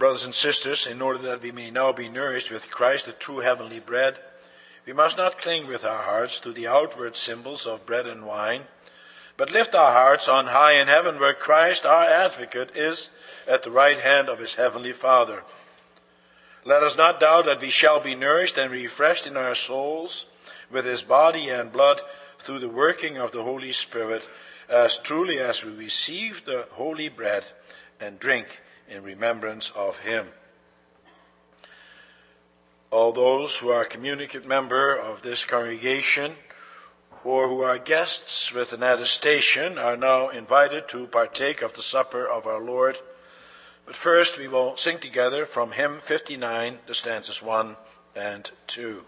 brothers and sisters, in order that we may now be nourished with Christ, the true heavenly bread, we must not cling with our hearts to the outward symbols of bread and wine, but lift our hearts on high in heaven where Christ, our advocate, is at the right hand of his heavenly Father. Let us not doubt that we shall be nourished and refreshed in our souls with his body and blood through the working of the Holy Spirit as truly as we receive the holy bread and drink in remembrance of him. All those who are communicant member of this congregation or who are guests with an attestation are now invited to partake of the supper of our Lord. But first we will sing together from hymn 59, the stanzas 1 and 2.